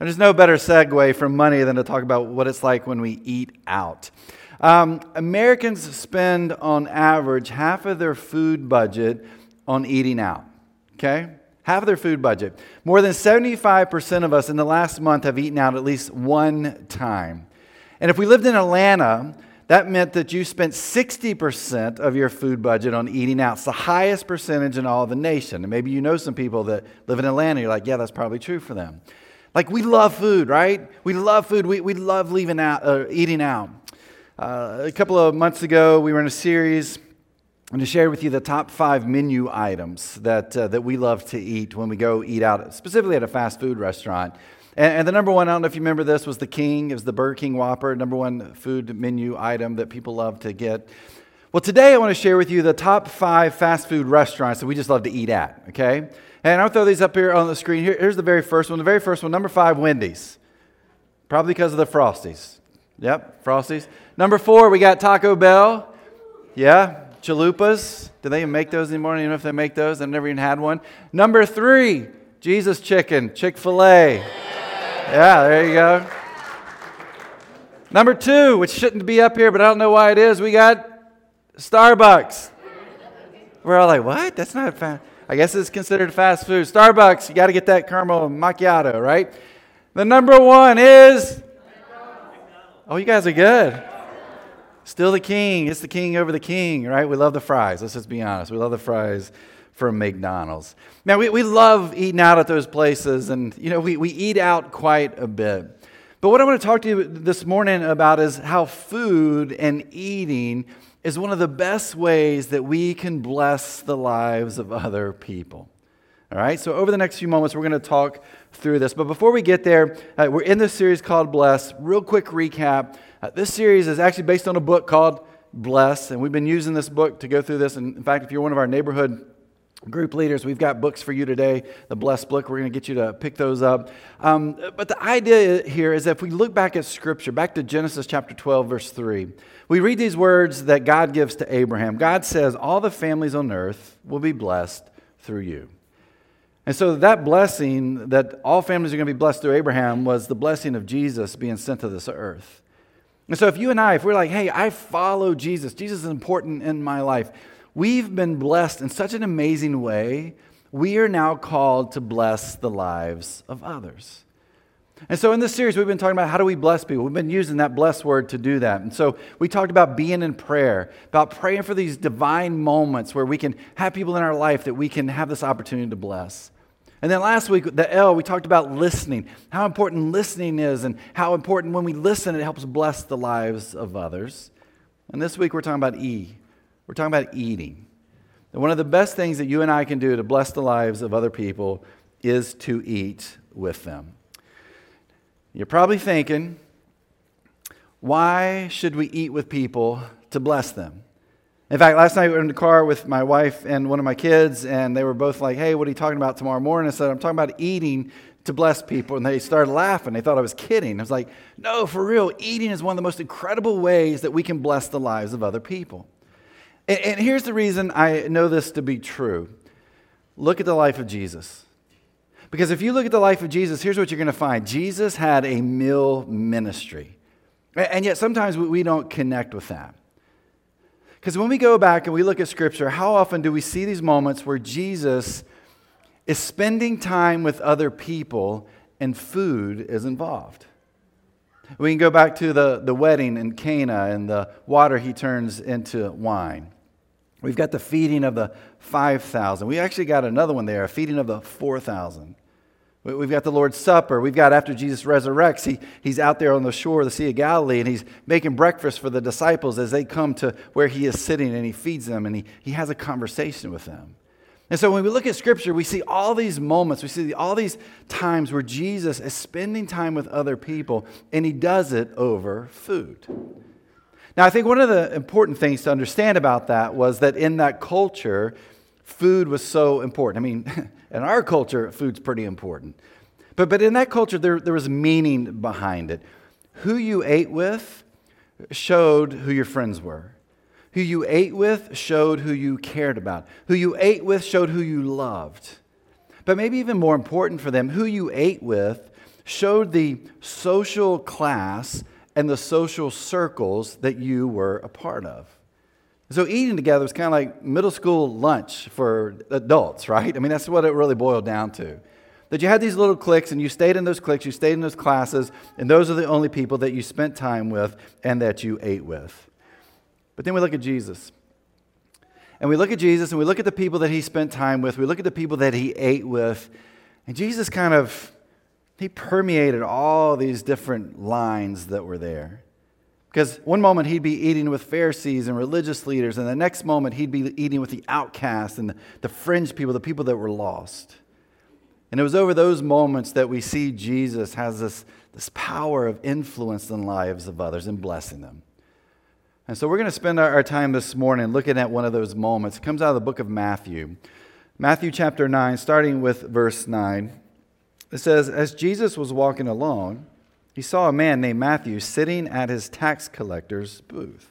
And there's no better segue from money than to talk about what it's like when we eat out. Um, Americans spend, on average, half of their food budget on eating out. Okay? Half of their food budget. More than 75% of us in the last month have eaten out at least one time. And if we lived in Atlanta, that meant that you spent 60% of your food budget on eating out. It's the highest percentage in all of the nation. And maybe you know some people that live in Atlanta. You're like, yeah, that's probably true for them. Like, we love food, right? We love food. We, we love leaving out, uh, eating out. Uh, a couple of months ago, we were in a series and to share with you the top five menu items that, uh, that we love to eat when we go eat out, specifically at a fast food restaurant. And, and, the number one, I don't know if you remember this, was the King. It was the Burger King Whopper, number one food menu item that people love to get. Well, today I want to share with you the top five fast food restaurants that we just love to eat at, okay? And I'll throw these up here on the screen. Here, here's the very first one. The very first one, number five, Wendy's. Probably because of the Frosties. Yep, Frosties. Number four, we got Taco Bell. Yeah, chalupas. Do they even make those anymore? I don't know if they make those. I've never even had one. Number three, Jesus Chicken, Chick fil A. Yeah, there you go. Number two, which shouldn't be up here, but I don't know why it is, we got Starbucks. We're all like, what? That's not fast. I guess it's considered fast food. Starbucks, you got to get that caramel macchiato, right? The number one is. Oh, you guys are good. Still the king. It's the king over the king, right? We love the fries. Let's just be honest. We love the fries from McDonald's. Man, we, we love eating out at those places, and you know, we, we eat out quite a bit. But what I want to talk to you this morning about is how food and eating is one of the best ways that we can bless the lives of other people. All right, so over the next few moments, we're going to talk through this. But before we get there, uh, we're in this series called Bless. Real quick recap. Uh, this series is actually based on a book called Bless, and we've been using this book to go through this. And in fact, if you're one of our neighborhood Group leaders, we've got books for you today, the Blessed Book. We're going to get you to pick those up. Um, but the idea here is that if we look back at Scripture, back to Genesis chapter 12, verse 3, we read these words that God gives to Abraham. God says, All the families on earth will be blessed through you. And so that blessing, that all families are going to be blessed through Abraham, was the blessing of Jesus being sent to this earth. And so if you and I, if we're like, hey, I follow Jesus, Jesus is important in my life We've been blessed in such an amazing way. We are now called to bless the lives of others. And so in this series, we've been talking about how do we bless people. We've been using that blessed word to do that. And so we talked about being in prayer, about praying for these divine moments where we can have people in our life that we can have this opportunity to bless. And then last week, the L, we talked about listening, how important listening is, and how important when we listen, it helps bless the lives of others. And this week, we're talking about E, we're talking about eating. And one of the best things that you and I can do to bless the lives of other people is to eat with them. You're probably thinking, why should we eat with people to bless them? In fact, last night we were in the car with my wife and one of my kids, and they were both like, Hey, what are you talking about tomorrow morning? I said, I'm talking about eating to bless people. And they started laughing. They thought I was kidding. I was like, No, for real, eating is one of the most incredible ways that we can bless the lives of other people. And, and here's the reason I know this to be true look at the life of Jesus. Because if you look at the life of Jesus, here's what you're going to find Jesus had a meal ministry. And yet sometimes we don't connect with that. Because when we go back and we look at Scripture, how often do we see these moments where Jesus is spending time with other people and food is involved? We can go back to the, the wedding in Cana and the water he turns into wine. We've got the feeding of the 5,000. We actually got another one there, a feeding of the 4,000. We've got the Lord's Supper. We've got after Jesus resurrects, he, he's out there on the shore of the Sea of Galilee and he's making breakfast for the disciples as they come to where he is sitting and he feeds them and he, he has a conversation with them. And so when we look at Scripture, we see all these moments, we see all these times where Jesus is spending time with other people and he does it over food. Now, I think one of the important things to understand about that was that in that culture, food was so important. I mean, in our culture, food's pretty important. But, but in that culture, there, there was meaning behind it. Who you ate with showed who your friends were. Who you ate with showed who you cared about. Who you ate with showed who you loved. But maybe even more important for them, who you ate with showed the social class and the social circles that you were a part of. So eating together was kind of like middle school lunch for adults, right? I mean, that's what it really boiled down to. That you had these little cliques and you stayed in those cliques, you stayed in those classes, and those are the only people that you spent time with and that you ate with. But then we look at Jesus. And we look at Jesus and we look at the people that he spent time with, we look at the people that he ate with, and Jesus kind of he permeated all these different lines that were there. Because one moment he'd be eating with Pharisees and religious leaders, and the next moment he'd be eating with the outcasts and the, fringe people, the people that were lost. And it was over those moments that we see Jesus has this, this power of influence in the lives of others and blessing them. And so we're going to spend our, our time this morning looking at one of those moments. It comes out of the book of Matthew. Matthew chapter 9, starting with verse 9. It says, As Jesus was walking along, he saw a man named Matthew sitting at his tax collector's booth.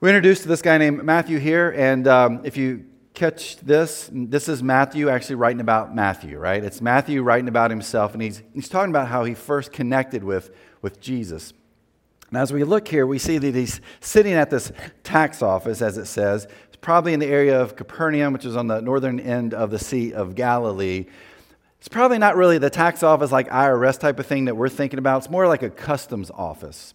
We're introduced to this guy named Matthew here, and um, if you catch this, this is Matthew actually writing about Matthew, right? It's Matthew writing about himself, and he's, he's talking about how he first connected with, with Jesus. And as we look here, we see that he's sitting at this tax office, as it says. It's probably in the area of Capernaum, which is on the northern end of the Sea of Galilee. It's probably not really the tax office like IRS type of thing that we're thinking about. It's more like a customs office.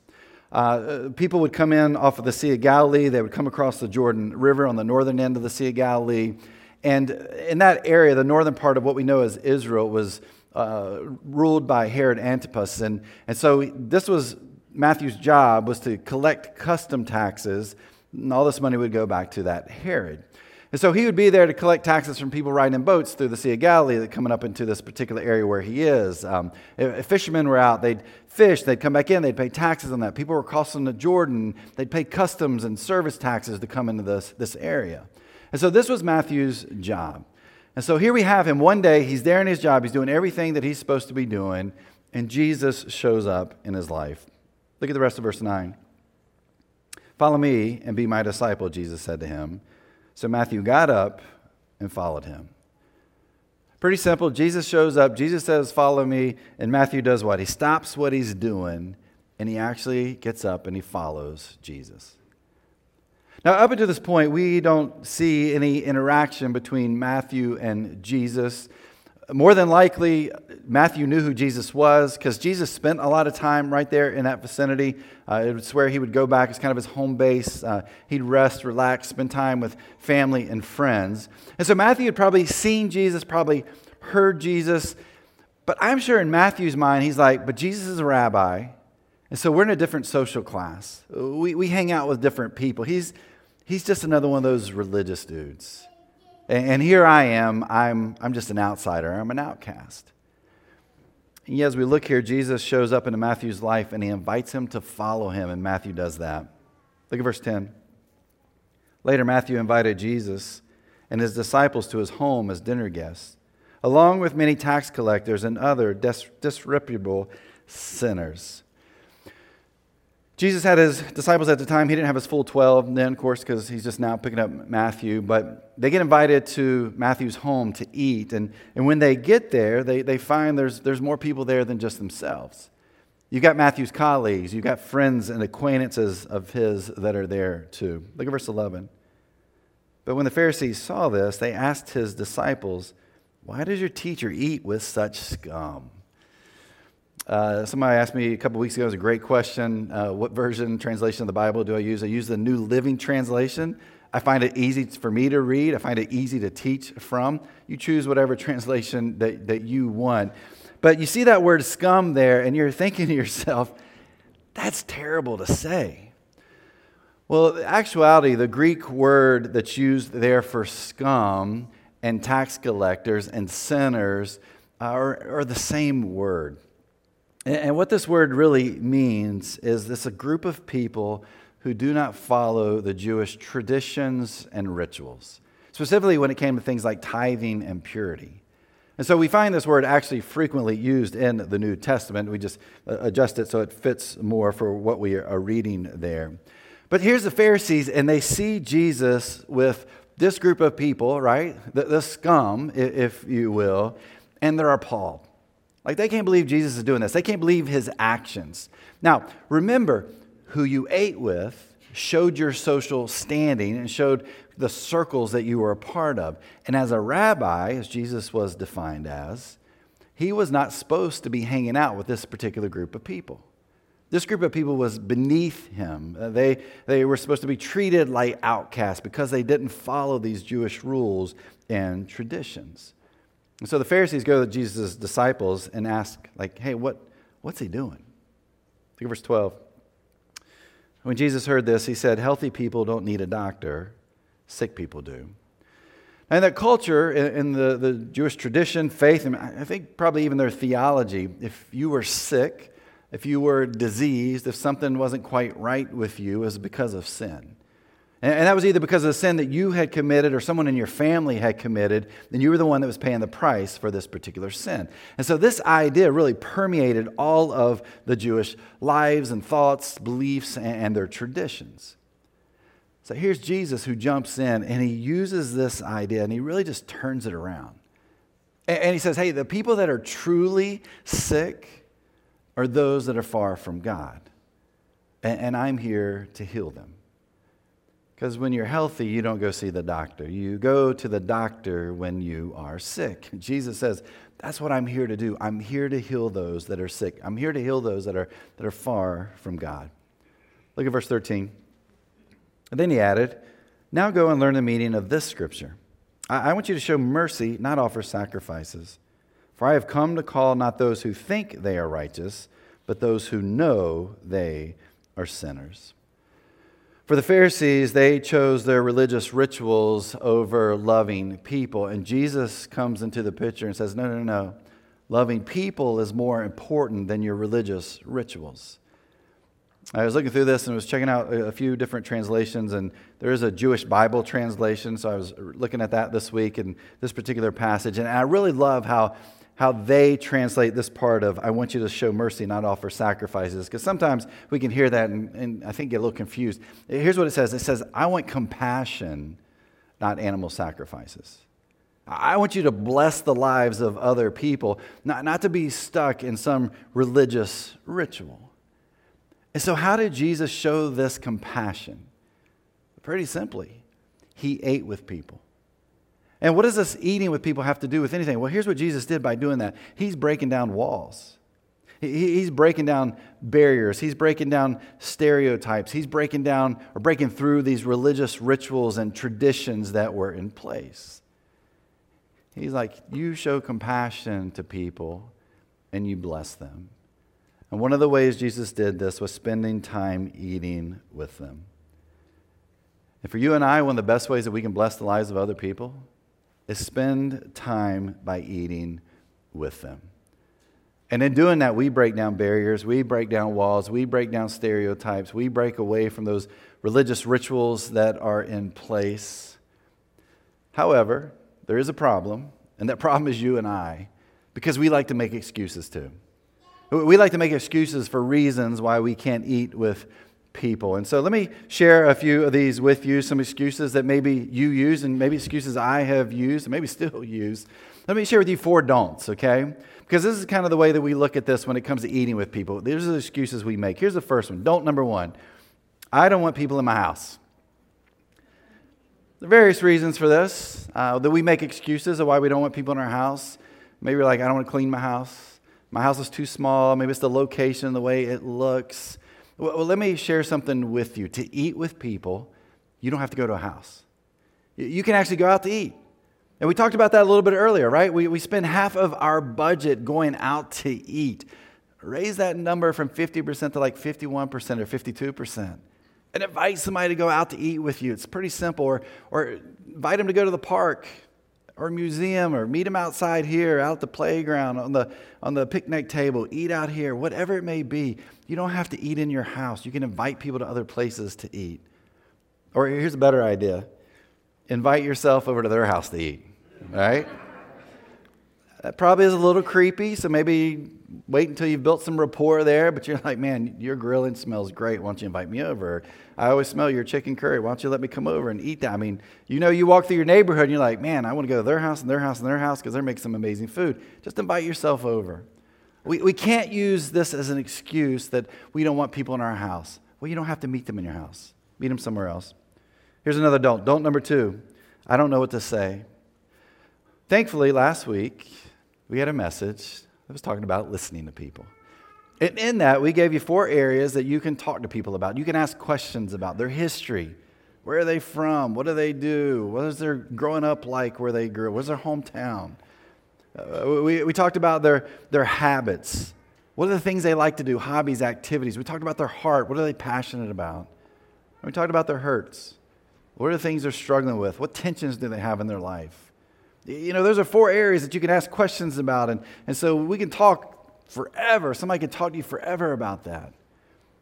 Uh, people would come in off of the Sea of Galilee. They would come across the Jordan River on the northern end of the Sea of Galilee. And in that area, the northern part of what we know as Israel was uh, ruled by Herod Antipas. And, and so this was Matthew's job was to collect custom taxes, and all this money would go back to that Herod. And so he would be there to collect taxes from people riding in boats through the Sea of Galilee that coming up into this particular area where he is. Um, if fishermen were out, they'd fish, they'd come back in, they'd pay taxes on that. People were crossing the Jordan, they'd pay customs and service taxes to come into this, this area. And so this was Matthew's job. And so here we have him one day, he's there in his job, he's doing everything that he's supposed to be doing, and Jesus shows up in his life. Look at the rest of verse 9. Follow me and be my disciple, Jesus said to him. So Matthew got up and followed him. Pretty simple. Jesus shows up. Jesus says, Follow me. And Matthew does what? He stops what he's doing and he actually gets up and he follows Jesus. Now, up until this point, we don't see any interaction between Matthew and Jesus. More than likely, Matthew knew who Jesus was because Jesus spent a lot of time right there in that vicinity. Uh, it's where he would go back. It's kind of his home base. Uh, he'd rest, relax, spend time with family and friends. And so Matthew had probably seen Jesus, probably heard Jesus. But I'm sure in Matthew's mind, he's like, but Jesus is a rabbi. And so we're in a different social class. We, we hang out with different people. He's, he's just another one of those religious dudes. And here I am, I'm, I'm just an outsider, I'm an outcast. And as we look here, Jesus shows up into Matthew's life and he invites him to follow him, and Matthew does that. Look at verse 10. Later, Matthew invited Jesus and his disciples to his home as dinner guests, along with many tax collectors and other dis- disreputable sinners. Jesus had his disciples at the time. He didn't have his full 12 then, of course, because he's just now picking up Matthew. But they get invited to Matthew's home to eat. And, and when they get there, they, they find there's, there's more people there than just themselves. You've got Matthew's colleagues, you've got friends and acquaintances of his that are there too. Look at verse 11. But when the Pharisees saw this, they asked his disciples, Why does your teacher eat with such scum? Uh, somebody asked me a couple weeks ago, it was a great question. Uh, what version, translation of the Bible do I use? I use the New Living Translation. I find it easy for me to read, I find it easy to teach from. You choose whatever translation that, that you want. But you see that word scum there, and you're thinking to yourself, that's terrible to say. Well, in actuality, the Greek word that's used there for scum and tax collectors and sinners are, are the same word. And what this word really means is this a group of people who do not follow the Jewish traditions and rituals, specifically when it came to things like tithing and purity. And so we find this word actually frequently used in the New Testament. We just uh, adjust it so it fits more for what we are reading there. But here's the Pharisees, and they see Jesus with this group of people, right? The, the scum, if you will, and they're appalled. Like they can't believe Jesus is doing this. They can't believe his actions. Now, remember, who you ate with showed your social standing and showed the circles that you were a part of. And as a rabbi, as Jesus was defined as, he was not supposed to be hanging out with this particular group of people. This group of people was beneath him. Uh, they, they were supposed to be treated like outcasts because they didn't follow these Jewish rules and traditions. And so the Pharisees go to Jesus' disciples and ask, like, hey, what, what's he doing? Look at verse 12. When Jesus heard this, he said, Healthy people don't need a doctor, sick people do. And in that culture, in the, the Jewish tradition, faith, and I think probably even their theology, if you were sick, if you were diseased, if something wasn't quite right with you, it was because of sin. And that was either because of the sin that you had committed or someone in your family had committed, and you were the one that was paying the price for this particular sin. And so this idea really permeated all of the Jewish lives and thoughts, beliefs, and their traditions. So here's Jesus who jumps in and he uses this idea and he really just turns it around. And he says, hey, the people that are truly sick are those that are far from God. And I'm here to heal them. Because when you're healthy, you don't go see the doctor. You go to the doctor when you are sick. Jesus says, That's what I'm here to do. I'm here to heal those that are sick. I'm here to heal those that are, that are far from God. Look at verse 13. And then he added, Now go and learn the meaning of this scripture. I, I want you to show mercy, not offer sacrifices. For I have come to call not those who think they are righteous, but those who know they are sinners. For the Pharisees, they chose their religious rituals over loving people. And Jesus comes into the picture and says, No, no, no. Loving people is more important than your religious rituals. I was looking through this and was checking out a few different translations, and there is a Jewish Bible translation. So I was looking at that this week in this particular passage. And I really love how how they translate this part of, I want you to show mercy, not offer sacrifices. Because sometimes we can hear that and, and I think get a little confused. Here's what it says it says, I want compassion, not animal sacrifices. I want you to bless the lives of other people, not, not to be stuck in some religious ritual. And so, how did Jesus show this compassion? Pretty simply, he ate with people. And what does this eating with people have to do with anything? Well, here's what Jesus did by doing that He's breaking down walls. He's breaking down barriers. He's breaking down stereotypes. He's breaking down or breaking through these religious rituals and traditions that were in place. He's like, You show compassion to people and you bless them. And one of the ways Jesus did this was spending time eating with them. And for you and I, one of the best ways that we can bless the lives of other people is spend time by eating with them. And in doing that, we break down barriers, we break down walls, we break down stereotypes, we break away from those religious rituals that are in place. However, there is a problem, and that problem is you and I, because we like to make excuses too. We like to make excuses for reasons why we can't eat with people. And so let me share a few of these with you, some excuses that maybe you use and maybe excuses I have used and maybe still use. Let me share with you four don'ts, okay? Because this is kind of the way that we look at this when it comes to eating with people. These are the excuses we make. Here's the first one. Don't number one I don't want people in my house. There are various reasons for this uh, that we make excuses of why we don't want people in our house. Maybe like, I don't want to clean my house. My house is too small. Maybe it's the location, the way it looks. Well, let me share something with you. To eat with people, you don't have to go to a house. You can actually go out to eat. And we talked about that a little bit earlier, right? We, we spend half of our budget going out to eat. Raise that number from 50% to like 51% or 52%. And invite somebody to go out to eat with you. It's pretty simple. Or, or invite them to go to the park or museum or meet them outside here, out at the playground, on the, on the picnic table, eat out here, whatever it may be. You don't have to eat in your house. You can invite people to other places to eat. Or here's a better idea invite yourself over to their house to eat, right? That probably is a little creepy, so maybe wait until you've built some rapport there, but you're like, man, your grilling smells great. Why don't you invite me over? I always smell your chicken curry. Why don't you let me come over and eat that? I mean, you know, you walk through your neighborhood and you're like, man, I want to go to their house and their house and their house because they're making some amazing food. Just invite yourself over. We, we can't use this as an excuse that we don't want people in our house. Well, you don't have to meet them in your house, meet them somewhere else. Here's another don't. Don't number two I don't know what to say. Thankfully, last week, we had a message that was talking about listening to people. And in that, we gave you four areas that you can talk to people about. You can ask questions about their history. Where are they from? What do they do? What is their growing up like where they grew? What's their hometown? Uh, we, we talked about their, their habits. What are the things they like to do? Hobbies, activities. We talked about their heart. What are they passionate about? we talked about their hurts. What are the things they're struggling with? What tensions do they have in their life? You know, those are four areas that you can ask questions about. And, and so we can talk forever. Somebody can talk to you forever about that.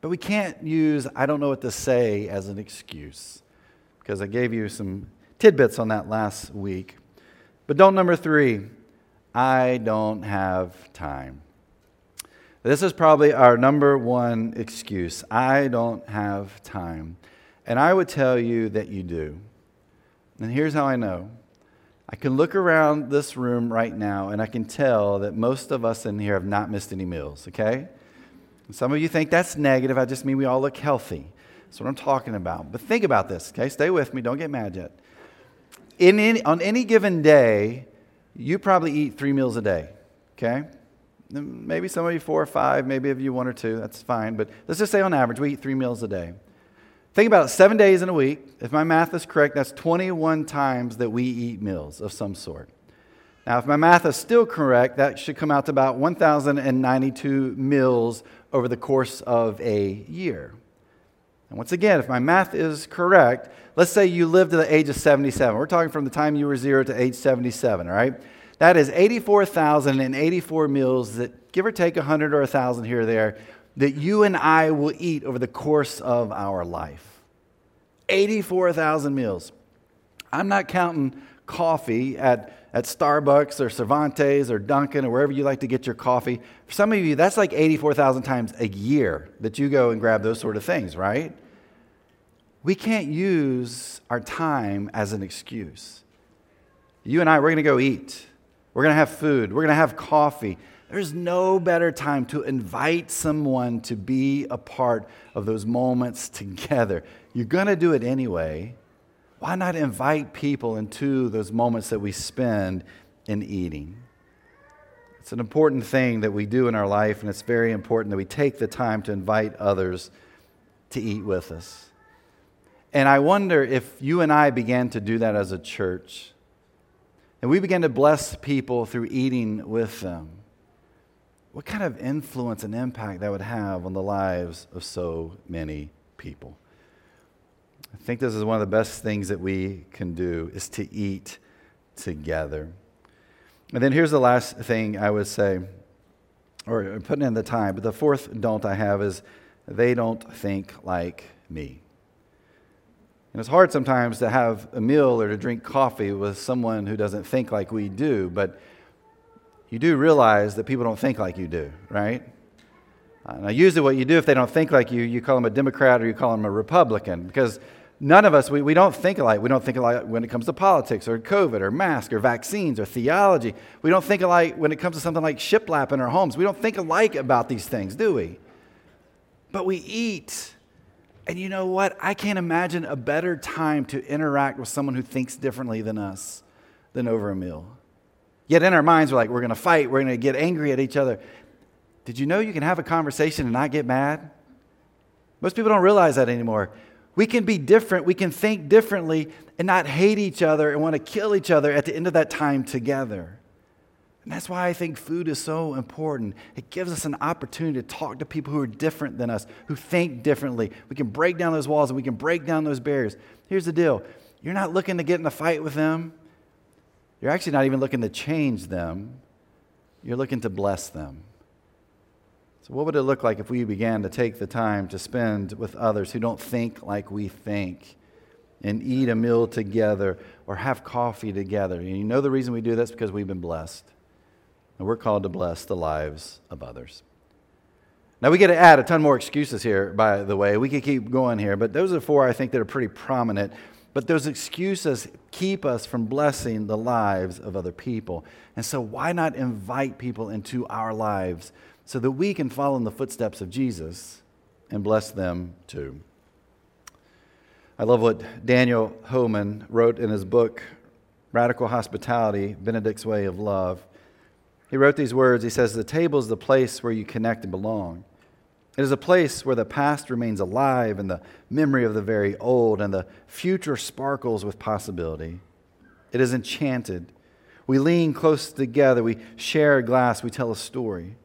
But we can't use, I don't know what to say, as an excuse. Because I gave you some tidbits on that last week. But don't number three, I don't have time. This is probably our number one excuse. I don't have time. And I would tell you that you do. And here's how I know I can look around this room right now and I can tell that most of us in here have not missed any meals, okay? Some of you think that's negative. I just mean we all look healthy. That's what I'm talking about. But think about this, okay? Stay with me. Don't get mad yet. In any, on any given day, you probably eat three meals a day, okay? Maybe some of you four or five, maybe of you one or two, that's fine. But let's just say on average, we eat three meals a day. Think about it seven days in a week. If my math is correct, that's 21 times that we eat meals of some sort. Now, if my math is still correct, that should come out to about 1,092 meals over the course of a year. And once again, if my math is correct, let's say you live to the age of 77. We're talking from the time you were zero to age 77, all right? That is 84,084 meals that, give or take 100 or 1,000 here or there, that you and I will eat over the course of our life. 84,000 meals. I'm not counting coffee at, at Starbucks or Cervantes or Dunkin' or wherever you like to get your coffee. For some of you, that's like 84,000 times a year that you go and grab those sort of things, right? We can't use our time as an excuse. You and I, we're going to go eat. We're going to have food. We're going to have coffee. There's no better time to invite someone to be a part of those moments together. You're going to do it anyway. Why not invite people into those moments that we spend in eating? It's an important thing that we do in our life, and it's very important that we take the time to invite others to eat with us. And I wonder if you and I began to do that as a church, and we began to bless people through eating with them what kind of influence and impact that would have on the lives of so many people. I think this is one of the best things that we can do is to eat together. And then here's the last thing I would say, or putting in the time, but the fourth don't I have is they don't think like me. And it's hard sometimes to have a meal or to drink coffee with someone who doesn't think like we do, but you do realize that people don't think like you do, right? Uh, now, usually, what you do if they don't think like you, you call them a Democrat or you call them a Republican because none of us, we, we don't think alike. We don't think alike when it comes to politics or COVID or masks or vaccines or theology. We don't think alike when it comes to something like shiplap in our homes. We don't think alike about these things, do we? But we eat. And you know what? I can't imagine a better time to interact with someone who thinks differently than us than over a meal. Yet in our minds, we're like, we're going to fight, we're going to get angry at each other. Did you know you can have a conversation and not get mad? Most people don't realize that anymore. We can be different, we can think differently, and not hate each other and want to kill each other at the end of that time together. And that's why I think food is so important. It gives us an opportunity to talk to people who are different than us, who think differently. We can break down those walls and we can break down those barriers. Here's the deal you're not looking to get in a fight with them. You're actually not even looking to change them, you're looking to bless them. So, what would it look like if we began to take the time to spend with others who don't think like we think and eat a meal together or have coffee together? And you know the reason we do this because we've been blessed. And we're called to bless the lives of others. Now, we get to add a ton more excuses here, by the way. We could keep going here, but those are four I think that are pretty prominent but those excuses keep us from blessing the lives of other people. And so, why not invite people into our lives so that we can follow in the footsteps of Jesus and bless them too. I love what Daniel Homan wrote in his book, Radical Hospitality Benedict's Way of Love. He wrote these words He says, The table is the place where you connect and belong. It is a place where the past remains alive and the memory of the very old and the future sparkles with possibility. It is enchanted. We lean close together, we share a glass, we tell a story.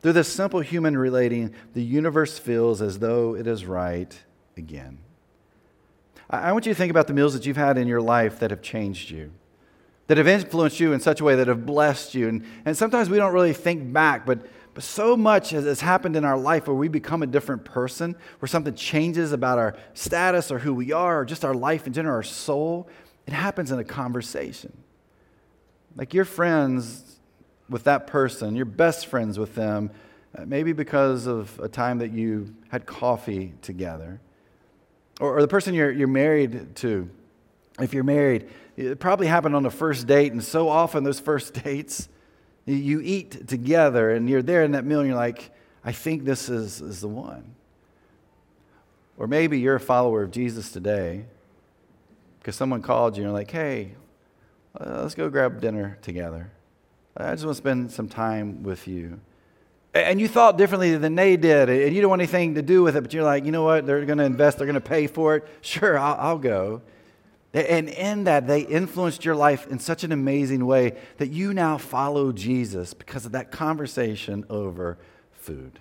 Through this simple human relating, the universe feels as though it is right again. I want you to think about the meals that you've had in your life that have changed you, that have influenced you in such a way that have blessed you. And, and sometimes we don't really think back, but, but so much has, happened in our life where we become a different person, where something changes about our status or who we are, or just our life in general, our soul. It happens in a conversation. Like your friends with that person, you're best friends with them, uh, maybe because of a time that you had coffee together. Or, or the person you're, you're married to, if you're married, it probably happened on the first date, and so often those first dates, you eat together and you're there in that meal and you're like, I think this is, is the one. Or maybe you're a follower of Jesus today because someone called you and you're like, hey, uh, let's go grab dinner together. I just want to spend some time with you. And you thought differently than they did, and you don't want anything to do with it, but you're like, you know what? They're going to invest, they're going to pay for it. Sure, I'll, I'll go. And in that, they influenced your life in such an amazing way that you now follow Jesus because of that conversation over food.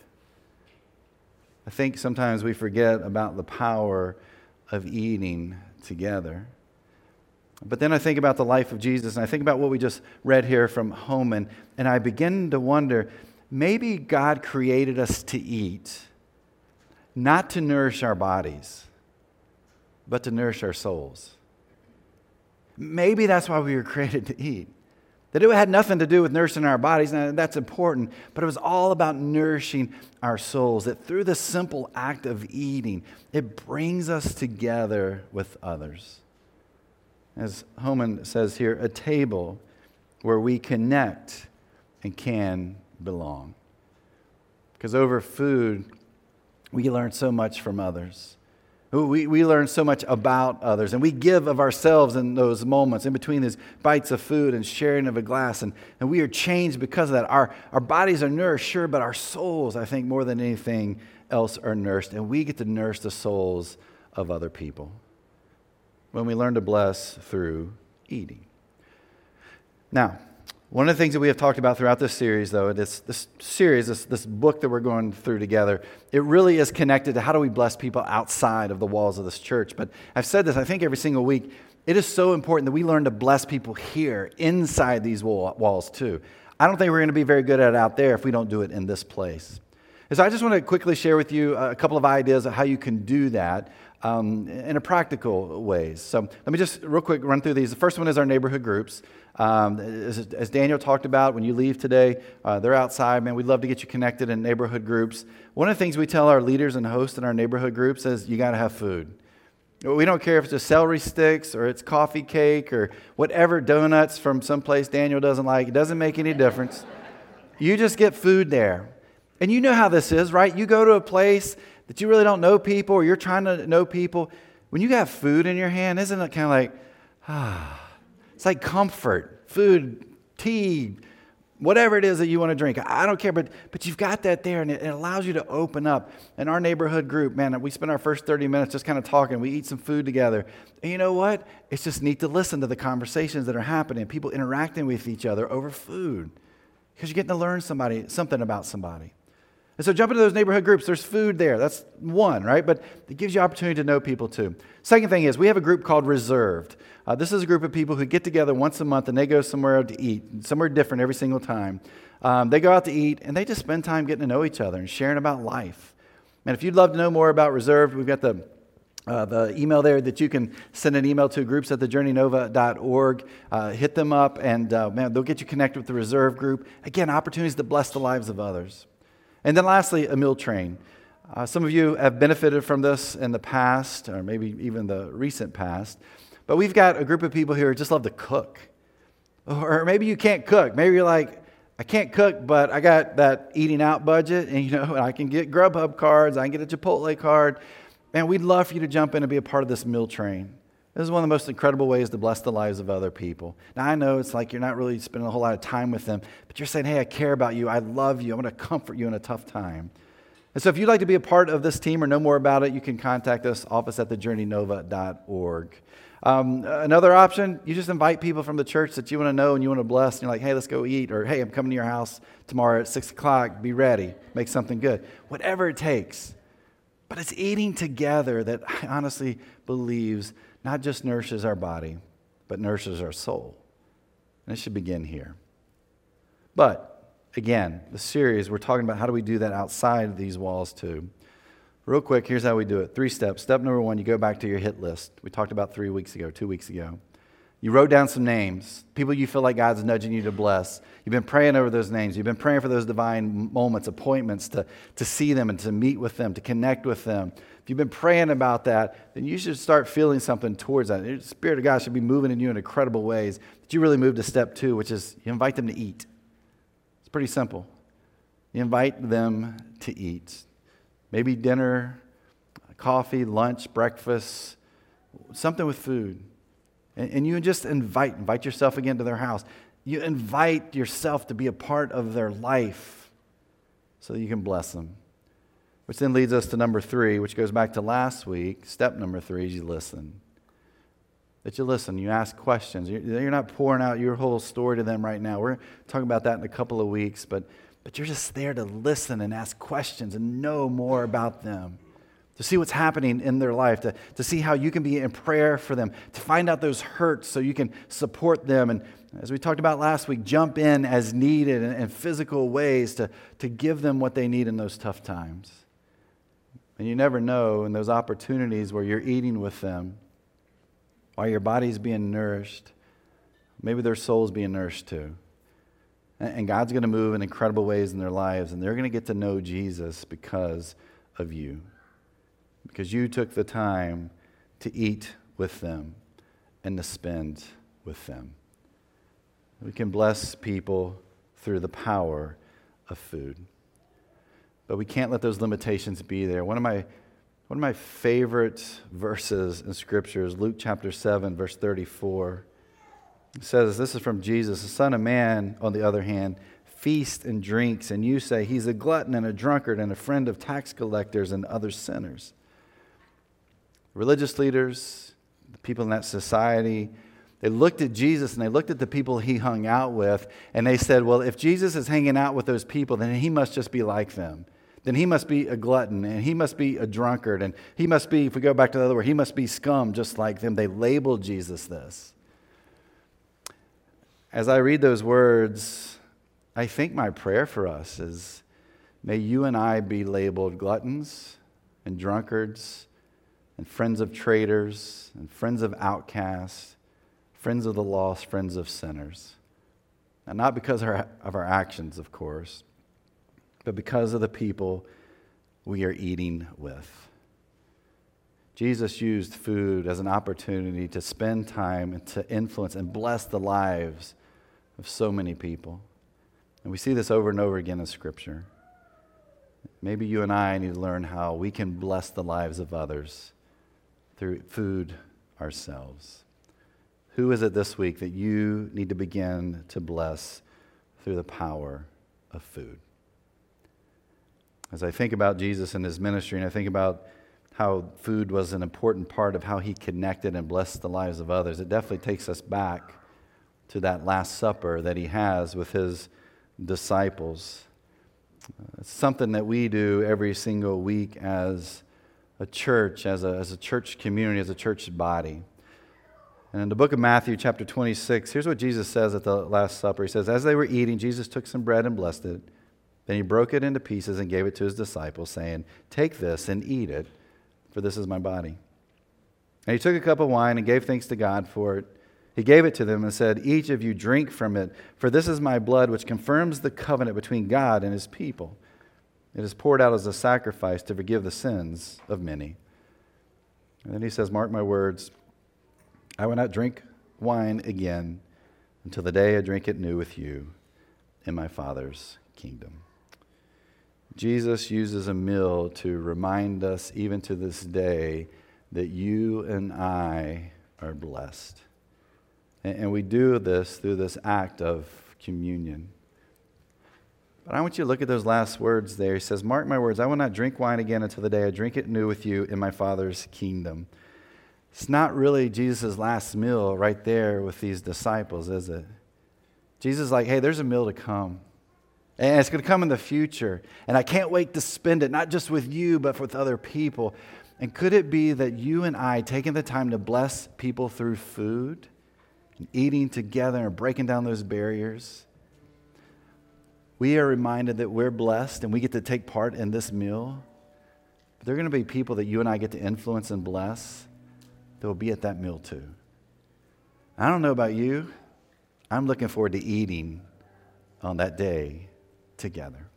I think sometimes we forget about the power of eating together. But then I think about the life of Jesus, and I think about what we just read here from Homan, and I begin to wonder maybe God created us to eat, not to nourish our bodies, but to nourish our souls. Maybe that's why we were created to eat. That it had nothing to do with nourishing our bodies, and that's important, but it was all about nourishing our souls. That through the simple act of eating, it brings us together with others as Homan says here, a table where we connect and can belong. Because over food, we learn so much from others. We, we learn so much about others, and we give of ourselves in those moments, in between these bites of food and sharing of a glass, and, and we are changed because of that. Our, our bodies are nourished, sure, but our souls, I think, more than anything else, are nourished, and we get to nourish the souls of other people when we learn to bless through eating. Now, one of the things that we have talked about throughout this series, though, this, this series, this, this book that we're going through together, it really is connected to how do we bless people outside of the walls of this church. But I've said this, I think, every single week. It is so important that we learn to bless people here, inside these walls, too. I don't think we're going to be very good at it out there if we don't do it in this place. And so I just want to quickly share with you a couple of ideas of how you can do that um, in a practical ways. So let me just real quick run through these. The first one is our neighborhood groups. Um, as, as, Daniel talked about, when you leave today, uh, they're outside. Man, we'd love to get you connected in neighborhood groups. One of the things we tell our leaders and hosts in our neighborhood groups is you got to have food. We don't care if it's celery sticks or it's coffee cake or whatever donuts from someplace Daniel doesn't like. It doesn't make any difference. You just get food there. And you know how this is, right? You go to a place that you really don't know people or you're trying to know people, when you got food in your hand, isn't it kind of like, ah, it's like comfort, food, tea, whatever it is that you want to drink. I don't care, but, but you've got that there and it, it allows you to open up. In our neighborhood group, man, we spend our first 30 minutes just kind of talking. We eat some food together. And you know what? It's just neat to listen to the conversations that are happening, people interacting with each other over food because you're getting to learn somebody, something about somebody. And so jump into those neighborhood groups. There's food there. That's one, right? But it gives you opportunity to know people too. Second thing is we have a group called Reserved. Uh, this is a group of people who get together once a month and they go somewhere to eat, somewhere different every single time. Um, they go out to eat and they just spend time getting to know each other and sharing about life. And if you'd love to know more about Reserved, we've got the uh, the email there that you can send an email to groups at thejourneynova.org. Uh, hit them up, and uh, man, they'll get you connected with the reserve group. Again, opportunities to bless the lives of others. And then lastly, a meal train. Uh, some of you have benefited from this in the past, or maybe even the recent past. But we've got a group of people here who just love to cook. Or maybe you can't cook. Maybe you're like, I can't cook, but I got that eating out budget, and you know, I can get Grubhub cards, I can get a Chipotle card. Man, we'd love for you to jump in and be a part of this meal train. This is one of the most incredible ways to bless the lives of other people. Now, I know it's like you're not really spending a whole lot of time with them, but you're saying, hey, I care about you. I love you. I'm going to comfort you in a tough time. And so, if you'd like to be a part of this team or know more about it, you can contact us, office at thejourneynova.org. Um, another option, you just invite people from the church that you want to know and you want to bless. And you're like, hey, let's go eat. Or, hey, I'm coming to your house tomorrow at 6 o'clock. Be ready. Make something good. Whatever it takes. But it's eating together that I honestly believes not just nourishes our body, but nourishes our soul. And it should begin here. But again, the series, we're talking about how do we do that outside of these walls too. Real quick, here's how we do it. Three steps. Step number one, you go back to your hit list. We talked about three weeks ago, two weeks ago. You wrote down some names, people you feel like God's nudging you to bless. You've been praying over those names. You've been praying for those divine moments, appointments to, to see them and to meet with them, to connect with them. If you've been praying about that, then you should start feeling something towards that. The Spirit of God should be moving in you in incredible ways. But you really move to step two, which is you invite them to eat. It's pretty simple. You invite them to eat. Maybe dinner, coffee, lunch, breakfast, something with food. And, and you just invite, invite yourself again to their house. You invite yourself to be a part of their life so that you can bless them. Which then leads us to number three, which goes back to last week. Step number three is you listen. That you listen, you ask questions. You're not pouring out your whole story to them right now. We're talking about that in a couple of weeks, but, but you're just there to listen and ask questions and know more about them, to see what's happening in their life, to, to see how you can be in prayer for them, to find out those hurts so you can support them. And as we talked about last week, jump in as needed in physical ways to, to give them what they need in those tough times. And you never know in those opportunities where you're eating with them, while your body's being nourished, maybe their soul's being nourished too. And God's going to move in incredible ways in their lives, and they're going to get to know Jesus because of you. Because you took the time to eat with them and to spend with them. We can bless people through the power of food. But we can't let those limitations be there. One of my, one of my favorite verses in Scripture is Luke chapter 7, verse 34. It says, This is from Jesus, the Son of Man, on the other hand, feasts and drinks, and you say, He's a glutton and a drunkard and a friend of tax collectors and other sinners. Religious leaders, the people in that society, they looked at Jesus and they looked at the people he hung out with, and they said, Well, if Jesus is hanging out with those people, then he must just be like them then he must be a glutton and he must be a drunkard and he must be, if we go back to the other word, he must be scum just like them. They labeled Jesus this. As I read those words, I think my prayer for us is may you and I be labeled gluttons and drunkards and friends of traitors and friends of outcasts, friends of the lost, friends of sinners. And not because of our, of our actions, of course but because of the people we are eating with. Jesus used food as an opportunity to spend time and to influence and bless the lives of so many people. And we see this over and over again in Scripture. Maybe you and I need to learn how we can bless the lives of others through food ourselves. Who is it this week that you need to begin to bless through the power of food? As I think about Jesus and his ministry, and I think about how food was an important part of how he connected and blessed the lives of others, it definitely takes us back to that Last Supper that he has with his disciples. It's something that we do every single week as a church, as a, as a church community, as a church body. And in the book of Matthew, chapter 26, here's what Jesus says at the Last Supper. He says, As they were eating, Jesus took some bread and blessed it. Then he broke it into pieces and gave it to his disciples, saying, Take this and eat it, for this is my body. And he took a cup of wine and gave thanks to God for it. He gave it to them and said, Each of you drink from it, for this is my blood, which confirms the covenant between God and his people. It is poured out as a sacrifice to forgive the sins of many. And then he says, Mark my words, I will not drink wine again until the day I drink it new with you in my Father's kingdom. Jesus uses a meal to remind us, even to this day, that you and I are blessed. And we do this through this act of communion. But I want you to look at those last words there. He says, Mark my words, I will not drink wine again until the day I drink it new with you in my Father's kingdom. It's not really Jesus' last meal right there with these disciples, is it? Jesus is like, hey, there's a meal to come. And it's going to come in the future. And I can't wait to spend it, not just with you, but with other people. And could it be that you and I, taking the time to bless people through food, and eating together and breaking down those barriers, we are reminded that we're blessed and we get to take part in this meal. But there are going to be people that you and I get to influence and bless that will be at that meal too. I don't know about you. I'm looking forward to eating on that day together.